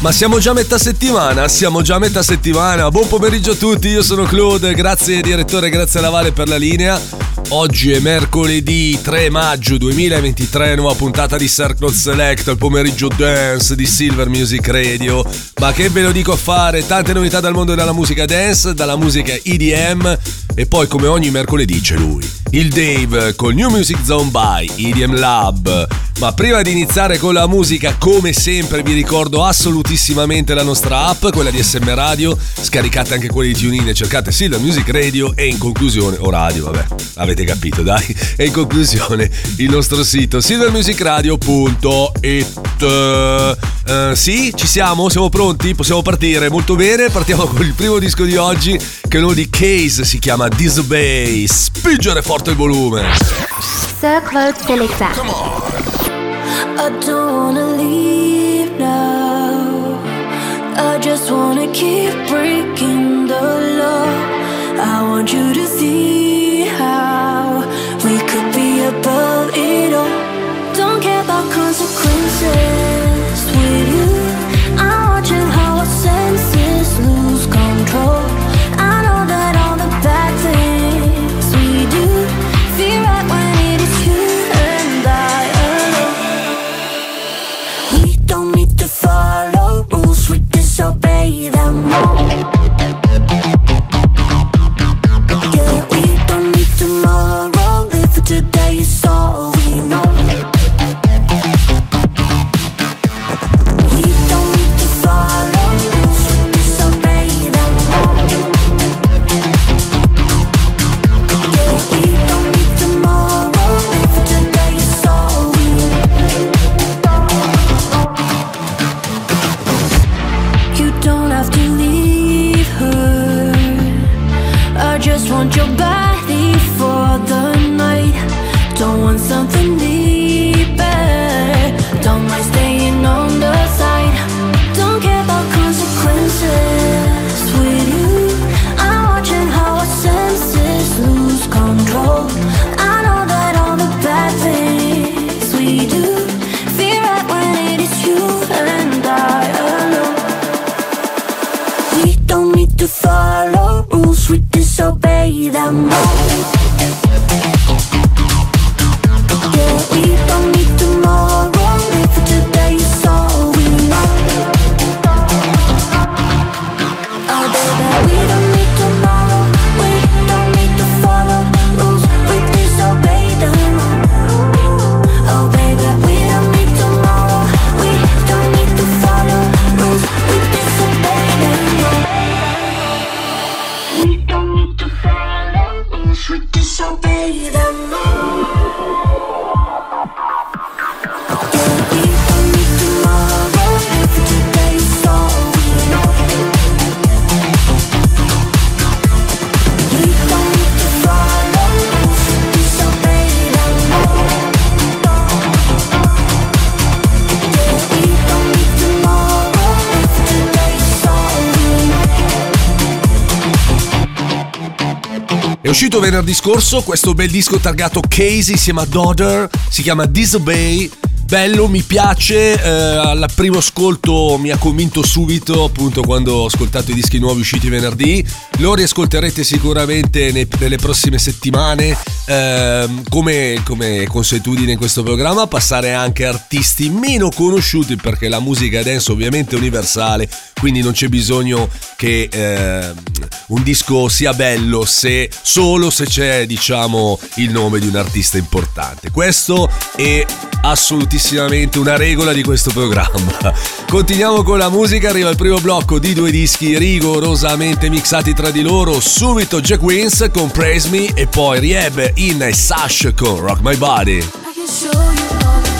Ma siamo già a metà settimana, siamo già a metà settimana. Buon pomeriggio a tutti, io sono Claude, grazie direttore, grazie Navale per la linea. Oggi è mercoledì 3 maggio 2023, nuova puntata di Circle Select, il pomeriggio dance di Silver Music Radio. Ma che ve lo dico a fare? Tante novità dal mondo della musica dance, dalla musica EDM e poi come ogni mercoledì c'è lui, il Dave con New Music Zone by EDM Lab. Ma prima di iniziare con la musica, come sempre vi ricordo assolutissimamente la nostra app, quella di SM Radio, scaricate anche quelle di TuneIn e cercate Silver Music Radio e in conclusione, o radio, vabbè, avete capito dai, e in conclusione il nostro sito silvermusicradio.it. Uh, sì, ci siamo, siamo pronti, possiamo partire molto bene, partiamo con il primo disco di oggi che è uno di Case, si chiama Disobey, spingere forte il volume. Sir Claude Selecta. I don't wanna leave now. I just wanna keep breaking the law. I want you to venerdì scorso questo bel disco targato Casey insieme a Dodder, si chiama Disobey. Bello, mi piace, eh, al primo ascolto mi ha convinto subito, appunto quando ho ascoltato i dischi nuovi usciti venerdì. Lo riascolterete sicuramente ne- nelle prossime settimane, ehm, come, come consuetudine in questo programma, passare anche artisti meno conosciuti perché la musica dance ovviamente è universale, quindi non c'è bisogno che ehm, un disco sia bello se solo se c'è diciamo il nome di un artista importante. Questo è assolutissimamente una regola di questo programma. Continuiamo con la musica, arriva il primo blocco di due dischi rigorosamente mixati tra di loro, subito Jack Wins con Praise Me e poi Rieb in Sash con Rock My Body. I can show you all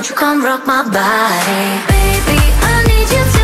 Won't you come rock my body? Baby, I need you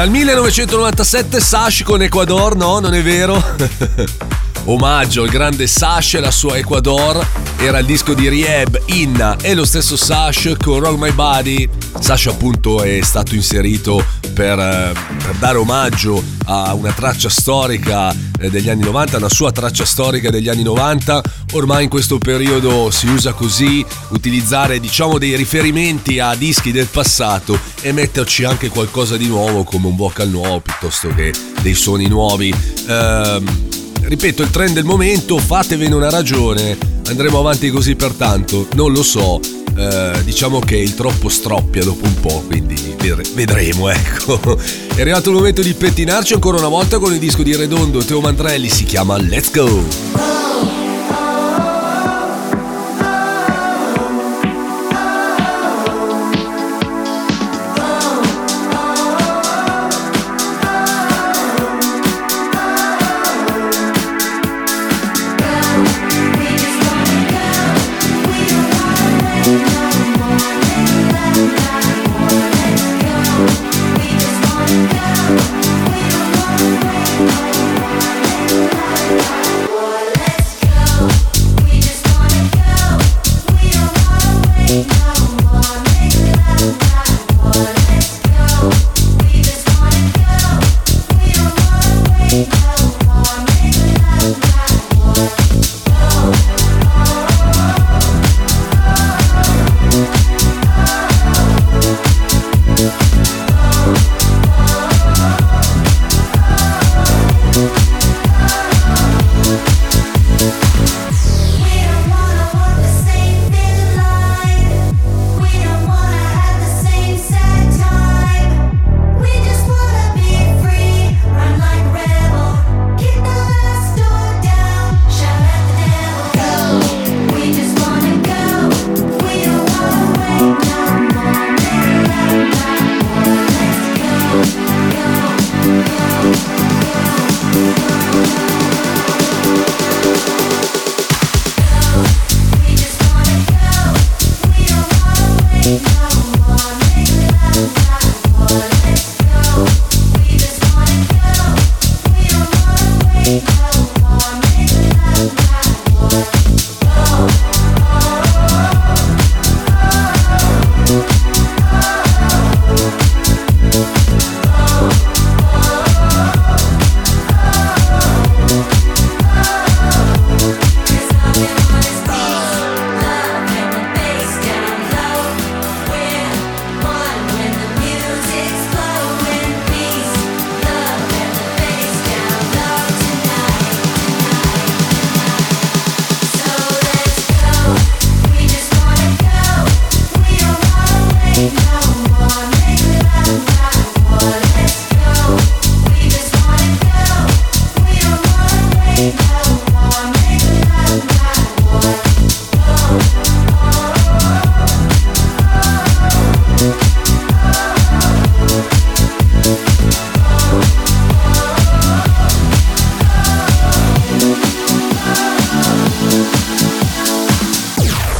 Dal 1997 Sash con Ecuador, no, non è vero? Omaggio al grande Sash e la sua Ecuador. Era il disco di Rieb, Inna e lo stesso Sash con Rock My Body. Sash appunto è stato inserito per, eh, per dare omaggio a una traccia storica eh, degli anni 90, una sua traccia storica degli anni 90. Ormai in questo periodo si usa così utilizzare diciamo dei riferimenti a dischi del passato e metterci anche qualcosa di nuovo come un vocal nuovo piuttosto che dei suoni nuovi. Ehm, ripeto, il trend del momento, fatevene una ragione, andremo avanti così per tanto, non lo so. eh, diciamo che il troppo stroppia dopo un po', quindi vedre- vedremo, ecco. È arrivato il momento di pettinarci ancora una volta con il disco di Redondo Teo Mandrelli, si chiama Let's Go.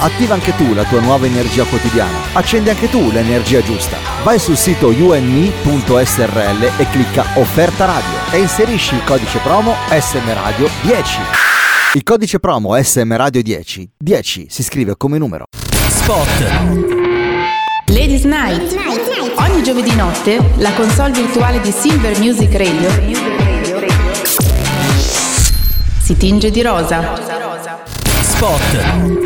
Attiva anche tu la tua nuova energia quotidiana. Accendi anche tu l'energia giusta. Vai sul sito unme.srl e clicca Offerta Radio e inserisci il codice promo SM Radio 10. Il codice promo SM Radio 10, 10 si scrive come numero. Spot. Ladies Night. Ogni giovedì notte la console virtuale di Silver Music Radio si tinge di rosa. Spot.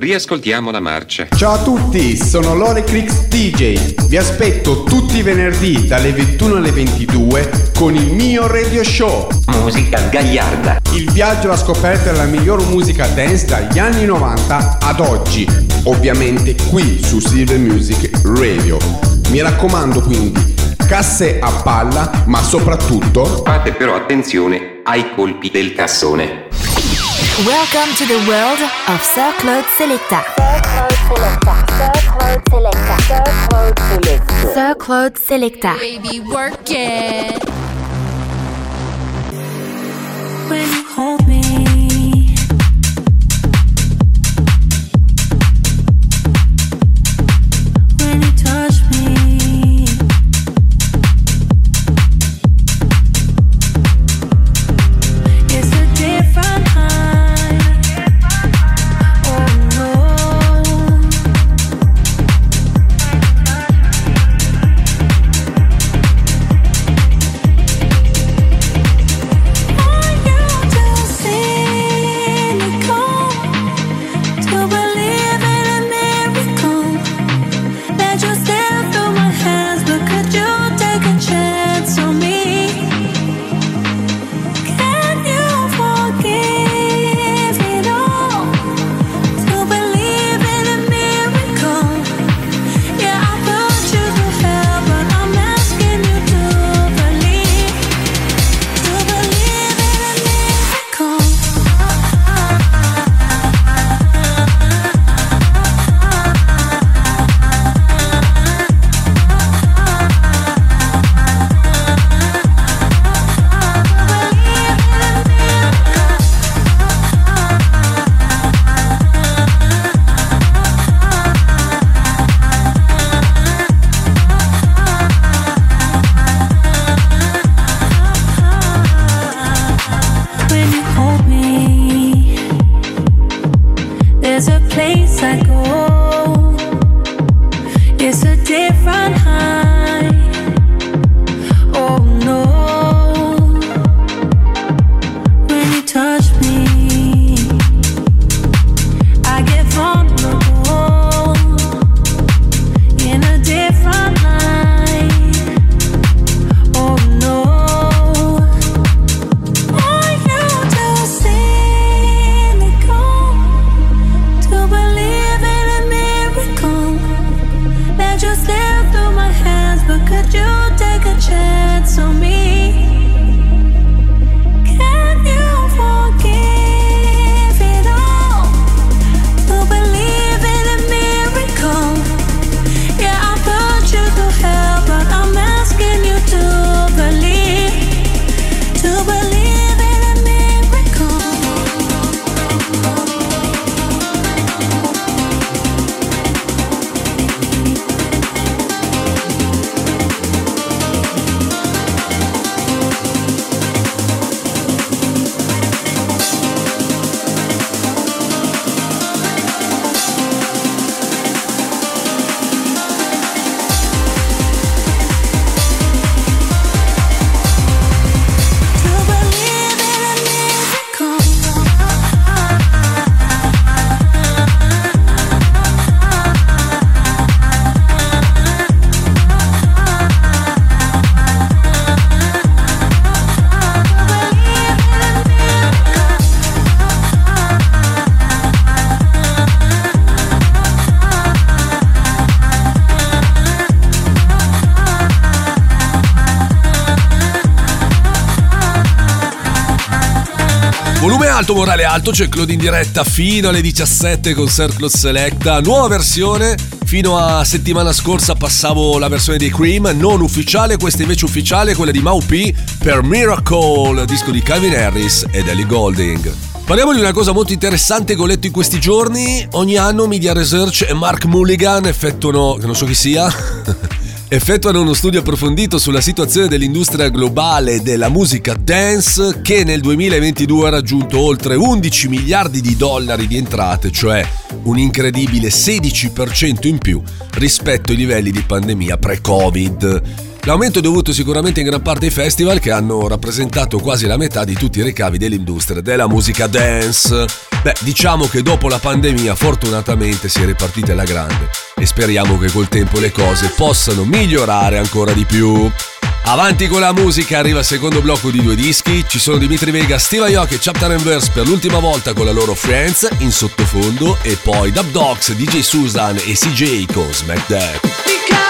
Riascoltiamo la marcia. Ciao a tutti, sono Lore Crix DJ. Vi aspetto tutti i venerdì dalle 21 alle 22 con il mio radio show. Musica gagliarda. Il viaggio alla scoperta della miglior musica dance dagli anni 90 ad oggi. Ovviamente qui su Silver Music Radio. Mi raccomando quindi, casse a palla, ma soprattutto Fate però attenzione ai colpi del cassone. Welcome to the world of Sir Claude Selecta. Sir Claude Selecta. Baby, work it. When you hold me. Alto, morale alto, c'è Claude in diretta fino alle 17 con Circle Selecta, nuova versione. Fino a settimana scorsa passavo la versione dei Cream, non ufficiale, questa invece ufficiale, quella di Mau P per Miracle, disco di Calvin Harris ed Ellie Golding. Parliamo di una cosa molto interessante che ho letto in questi giorni. Ogni anno Media Research e Mark Mulligan effettuano, non so chi sia, effettuano uno studio approfondito sulla situazione dell'industria globale della musica dance che nel 2022 ha raggiunto oltre 11 miliardi di dollari di entrate, cioè un incredibile 16% in più rispetto ai livelli di pandemia pre-Covid. L'aumento è dovuto sicuramente in gran parte ai festival che hanno rappresentato quasi la metà di tutti i ricavi dell'industria della musica dance. Beh, diciamo che dopo la pandemia fortunatamente si è ripartita alla grande e speriamo che col tempo le cose possano migliorare ancora di più. Avanti con la musica, arriva il secondo blocco di due dischi. Ci sono Dimitri Vega, Steve Aoki e Chapter and Verse per l'ultima volta con la loro Friends in sottofondo e poi Dub Dogs, DJ Susan e CJ con Smack That.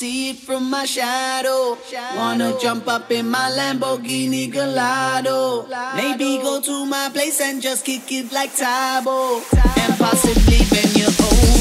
See it from my shadow. Wanna jump up in my Lamborghini Gallardo. Maybe go to my place and just kick it like Tybo. And possibly bend you over.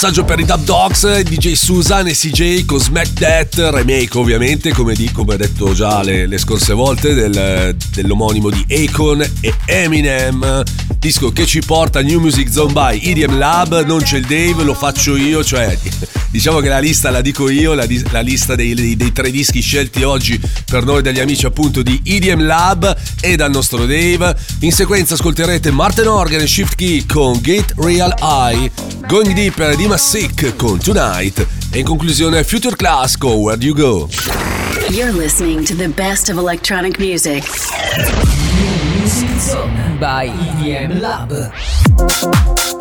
Passaggio per i Dub Dogs, DJ Susan e CJ con Smack That, remake ovviamente, come, di, come detto già le, le scorse volte, del- dell'omonimo di Akon e Eminem. Disco che ci porta New Music Zone by EDM Lab, non c'è il Dave, lo faccio io, cioè diciamo che la lista la dico io, la, la lista dei, dei- dei tre dischi scelti oggi per noi dagli amici appunto di EDM Lab e dal nostro Dave. In sequenza ascolterete Martin Organ e Shift Key con Get Real Eye, Going Deeper di Massick con Tonight e in conclusione Future Class con Where Do You Go. You're listening to the best of electronic music. Zone by EDM Lab.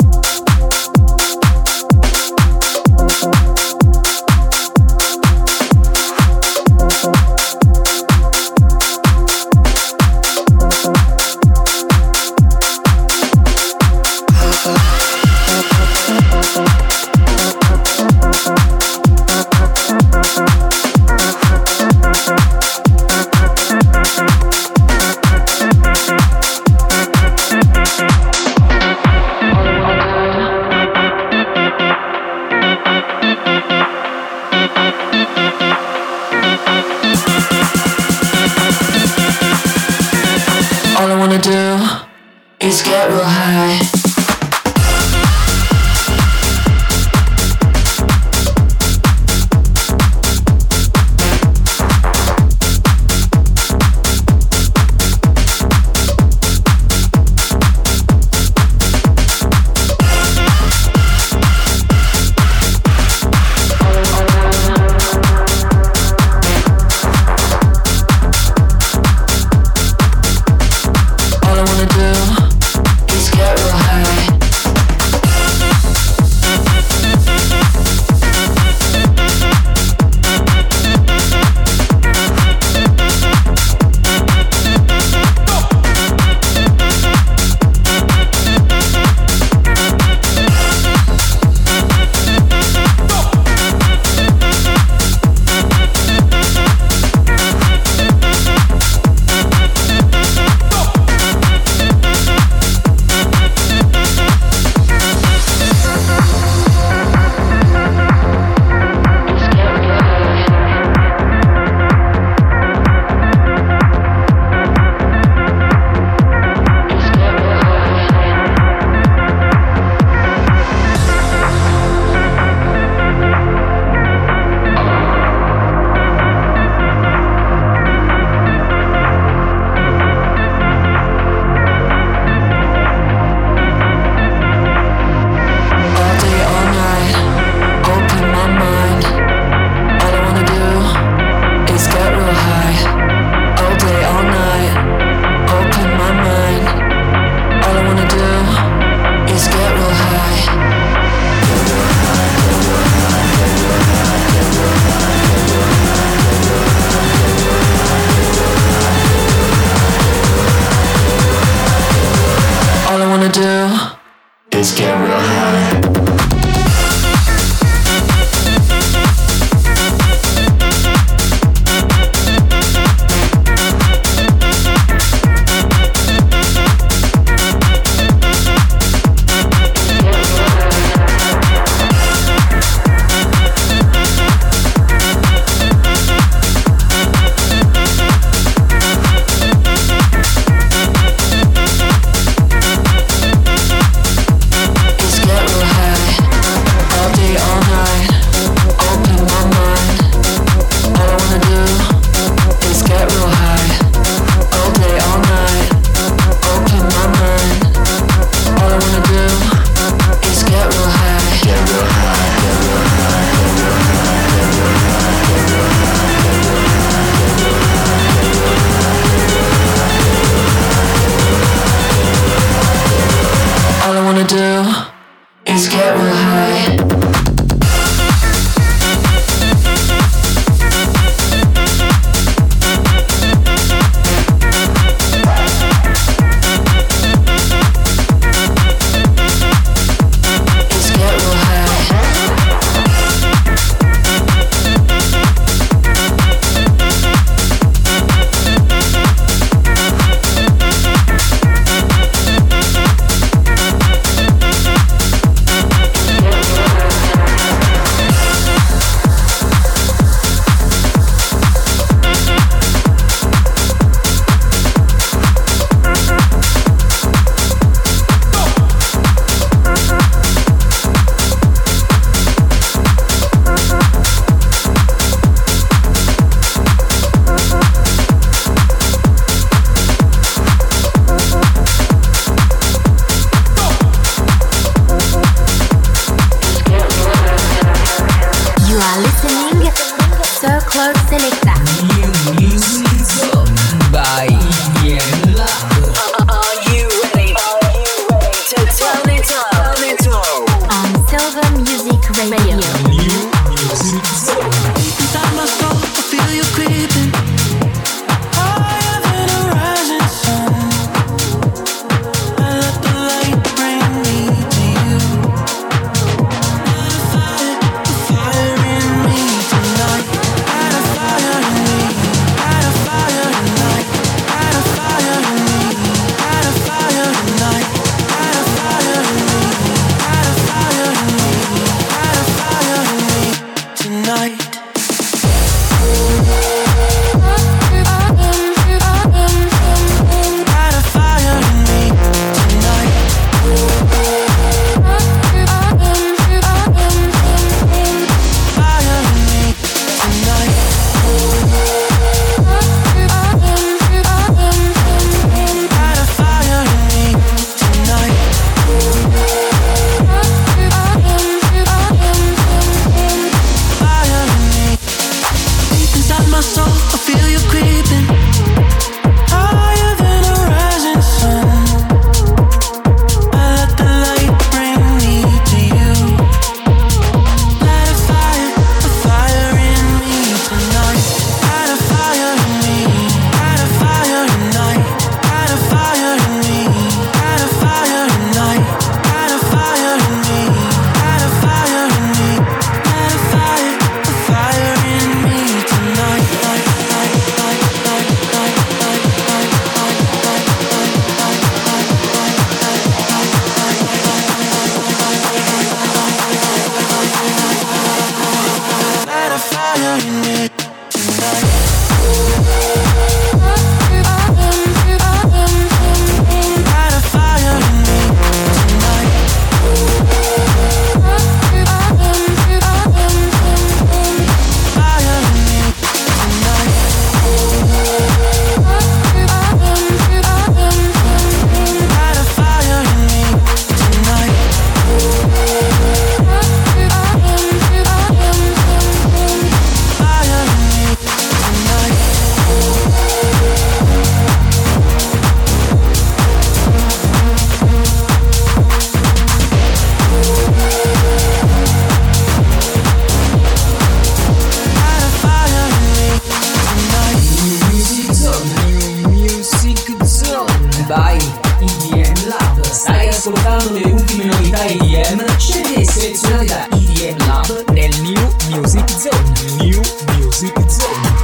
Club. Stai ascoltando le ultime novità EDM scelte e selezionate da EDM Lab nel New Music Zone. New Music Zone.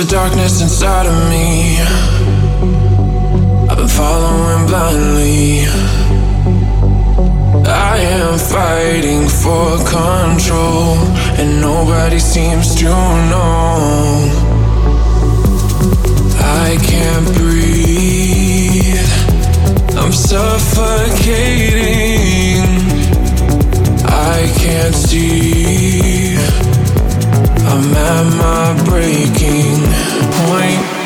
A darkness inside of me. I've been following blindly. I am fighting for control, and nobody seems to know. I can't breathe. I'm suffocating. I can't see. I'm at my breaking point.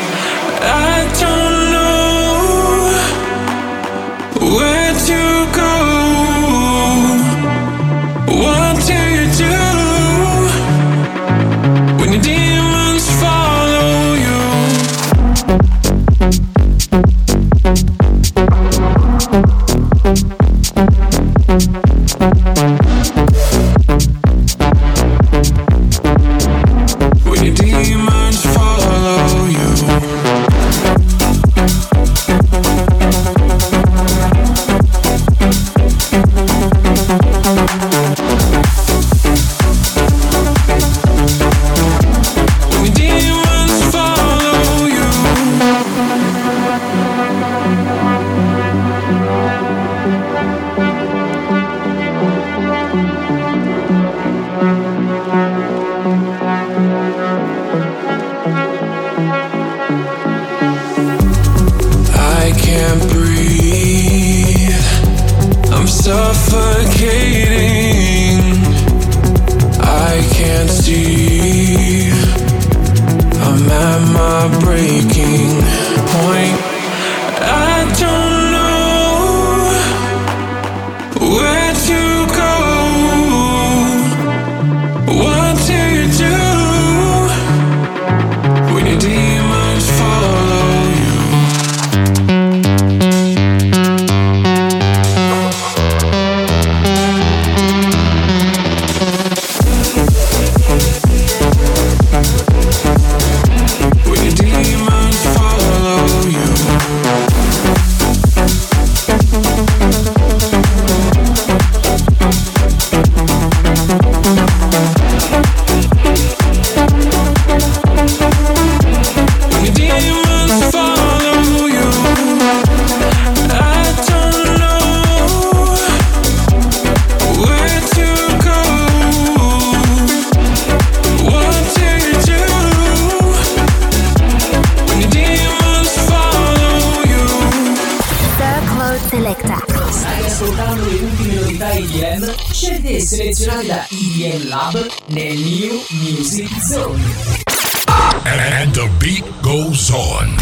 Beat goes on.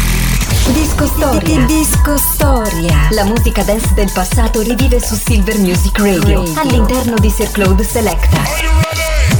Disco Storia. Disco Storia. La musica dance del passato rivive su Silver Music Radio, all'interno di Sir Claude Selecta.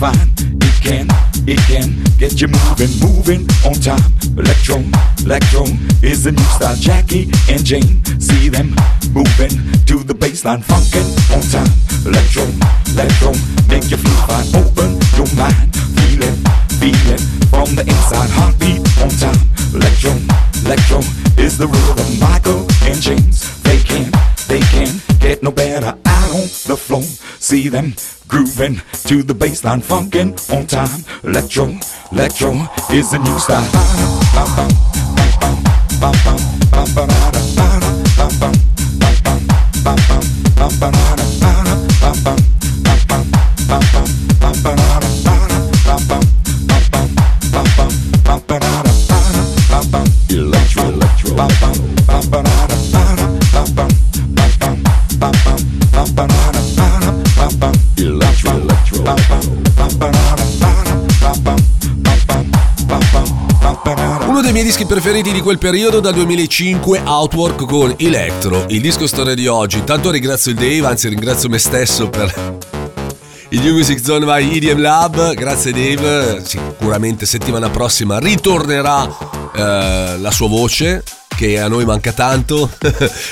Fine. It can, it can get you moving, moving on time. Electro, electro is the new style. Jackie and Jane, see them moving to the baseline, funkin' on time. Electro, electro, make you feel fine. Open your mind, feel it, feel it from the inside. Heartbeat on time. Electro, electro is the rhythm. Michael and James, they can, they can get no better out on the floor. See them grooving to the baseline, funkin' on time. Electro, electro is the new style. Dischi preferiti di quel periodo dal 2005 Outwork con Electro, il disco storia di oggi. Intanto ringrazio il Dave, anzi ringrazio me stesso per il New Music Zone by EDM Lab. Grazie Dave, sicuramente settimana prossima ritornerà eh, la sua voce che a noi manca tanto.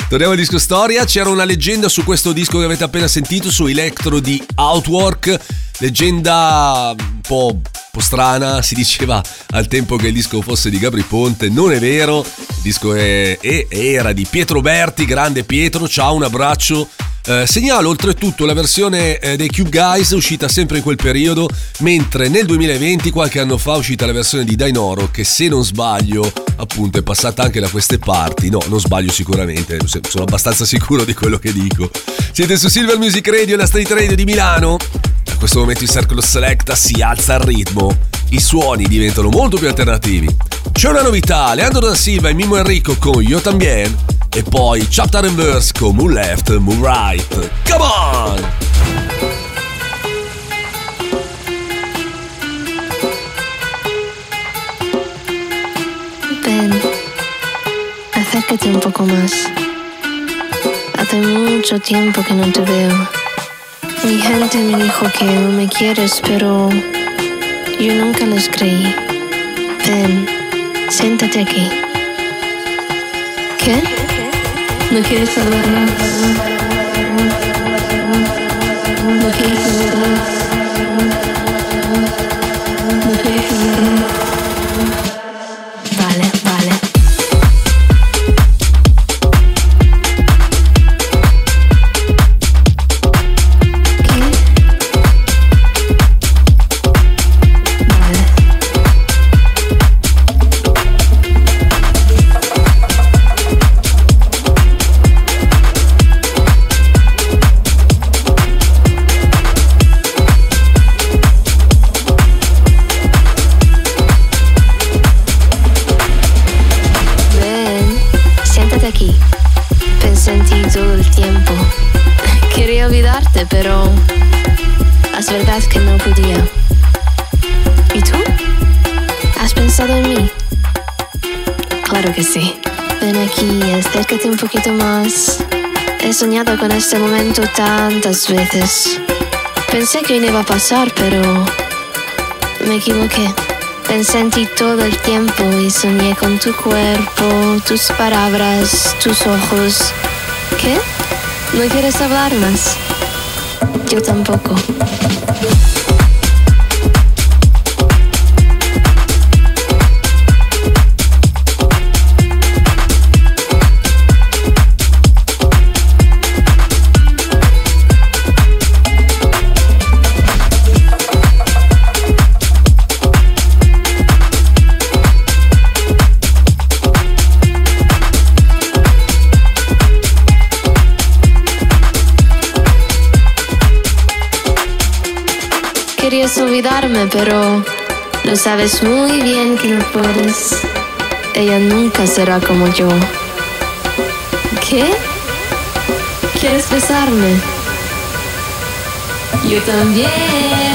Torniamo al disco storia, c'era una leggenda su questo disco che avete appena sentito su Electro di Outwork, leggenda un po', strana, si diceva al tempo che il disco fosse di Gabri Ponte, non è vero, il disco è, è- era di Pietro Berti, grande Pietro, ciao, un abbraccio. Eh, segnalo oltretutto la versione eh, dei Cube Guys uscita sempre in quel periodo, mentre nel 2020, qualche anno fa, è uscita la versione di Dainoro che se non sbaglio appunto è passata anche da queste parti. No, non sbaglio sicuramente, sono abbastanza sicuro di quello che dico. Siete su Silver Music Radio, la Street Radio di Milano. A questo momento il Circolo Selecta si alza al ritmo, i suoni diventano molto più alternativi. C'è una novità, Leandro da Silva e Mimo Enrico con Io Tambien e poi Chapter and Verse con Move Left, Move Right. Come on! Ven, acércate un poco más. Hace mucho tiempo que no te veo. Mi gente me dijo que no me quieres, pero yo nunca les creí. Ven, siéntate aquí. ¿Qué? ¿No quieres hablar más? ¿No quieres hablar más? Todo el tiempo. Quería olvidarte, pero es verdad que no podía. ¿Y tú? ¿Has pensado en mí? Claro que sí. Ven aquí, acércate un poquito más. He soñado con este momento tantas veces. Pensé que no iba a pasar, pero me equivoqué. Pensé en ti todo el tiempo y soñé con tu cuerpo, tus palabras, tus ojos. ¿Qué? ¿No quieres hablar más? Yo tampoco. Olvidarme, pero lo sabes muy bien que no puedes. Ella nunca será como yo. ¿Qué? ¿Quieres besarme? Yo también.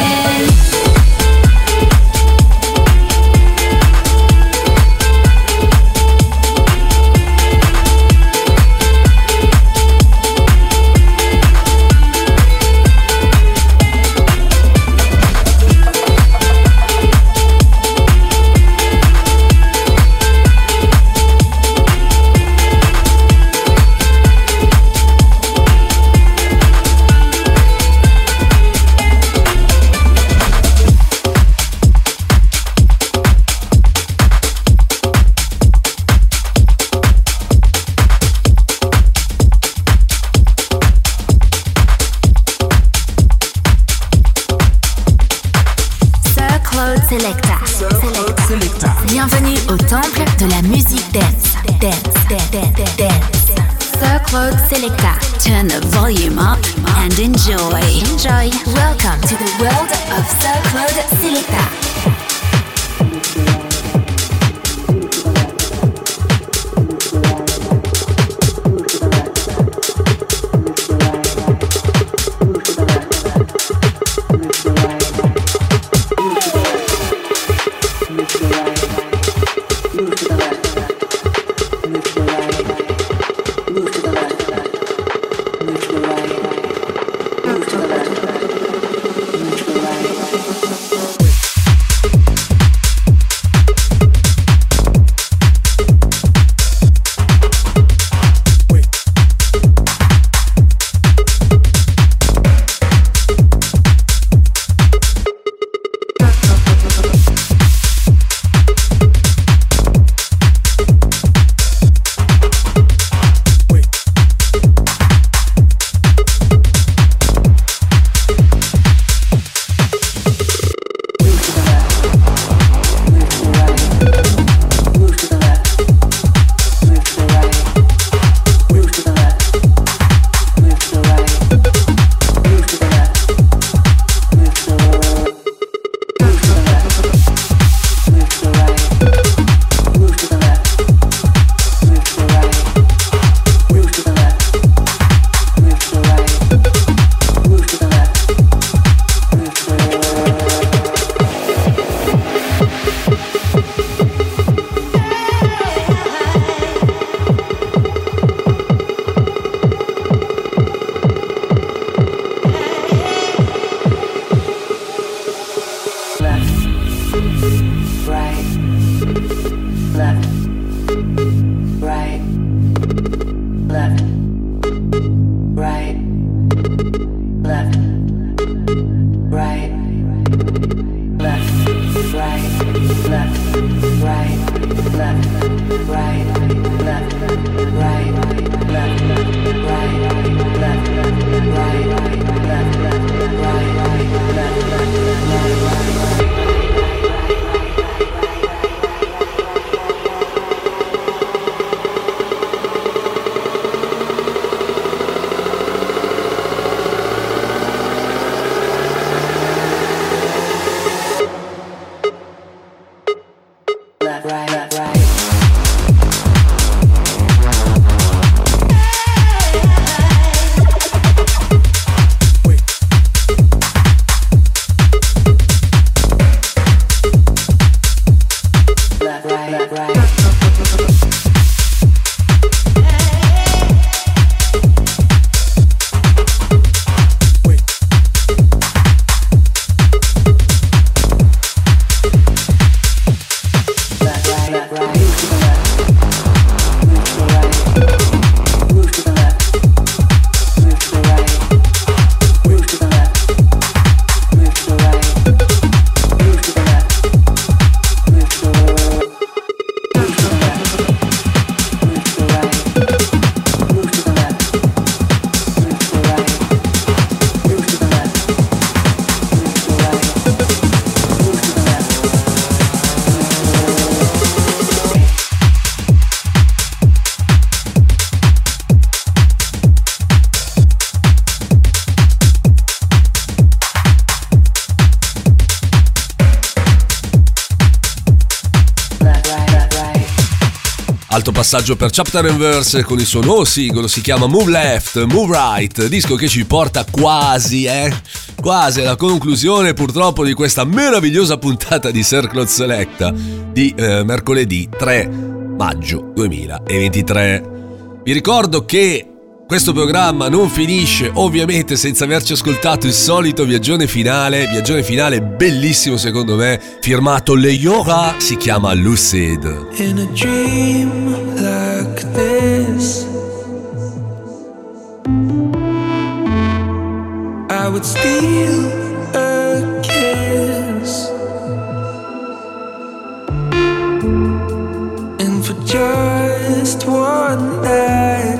Passaggio per Chapter and Verse con il suo nuovo singolo, si chiama Move Left, Move Right, disco che ci porta quasi, eh, quasi alla conclusione purtroppo di questa meravigliosa puntata di Circle Selecta di eh, mercoledì 3 maggio 2023. Vi ricordo che questo programma non finisce ovviamente senza averci ascoltato il solito viaggione finale, viaggione finale bellissimo secondo me, firmato Le Yora, si chiama Lucid. In a dream would steal a kiss. And for just one night,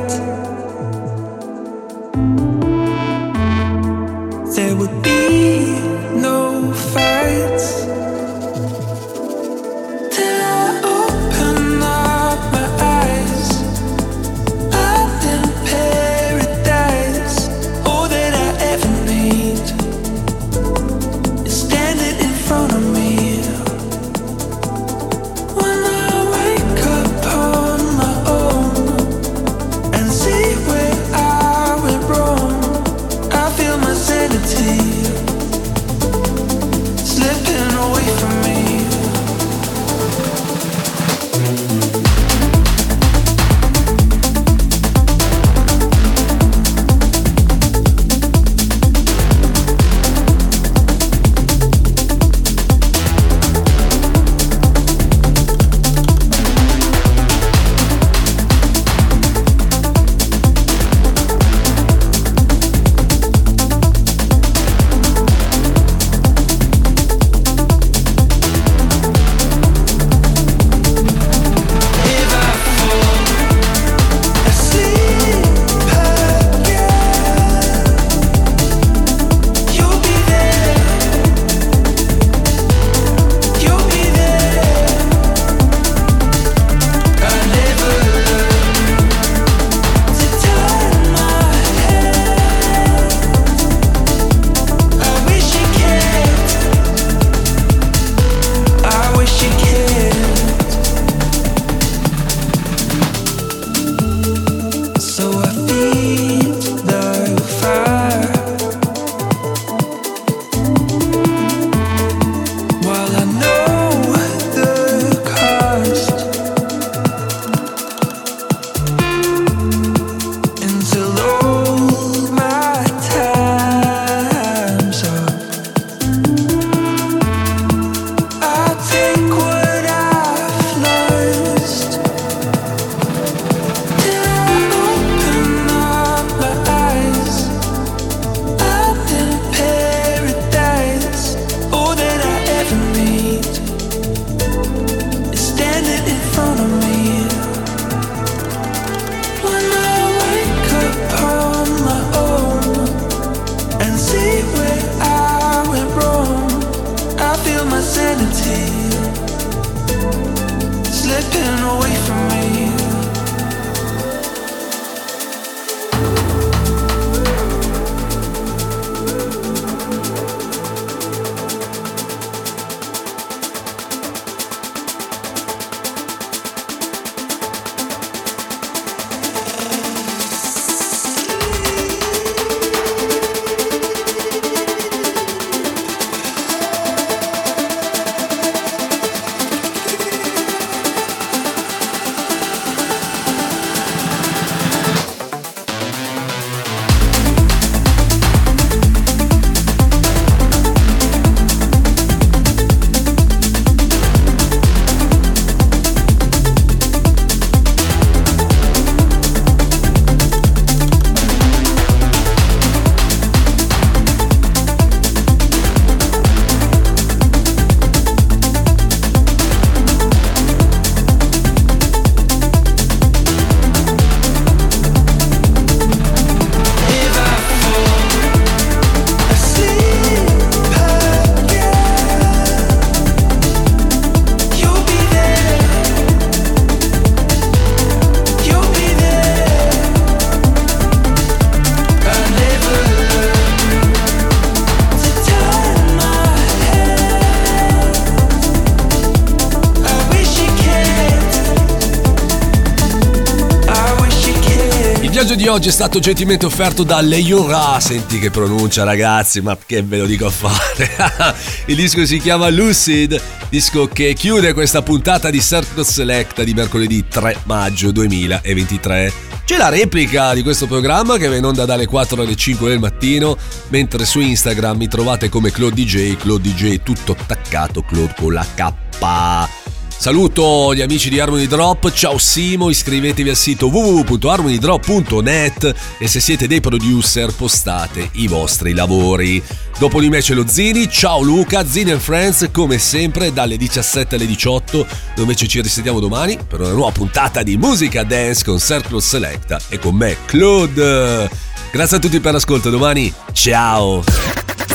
oggi è stato gentilmente offerto da Leora. Senti che pronuncia, ragazzi, ma che ve lo dico a fare. Il disco si chiama Lucid, disco che chiude questa puntata di Circle Selecta di mercoledì 3 maggio 2023. C'è la replica di questo programma che va in onda dalle 4 alle 5 del mattino, mentre su Instagram mi trovate come Claude DJ, Claude DJ tutto attaccato, Claude con la K. Saluto gli amici di Harmony Drop, ciao Simo, iscrivetevi al sito www.harmonydrop.net e se siete dei producer postate i vostri lavori. Dopo di me c'è lo Zini, ciao Luca, Zini and Friends come sempre dalle 17 alle 18, noi invece ci risentiamo domani per una nuova puntata di Musica Dance con Circle Selecta e con me Claude. Grazie a tutti per l'ascolto, domani ciao!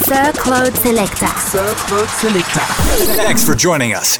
Sir Claude Selecta. Sir Claude Selecta. Thanks for joining us.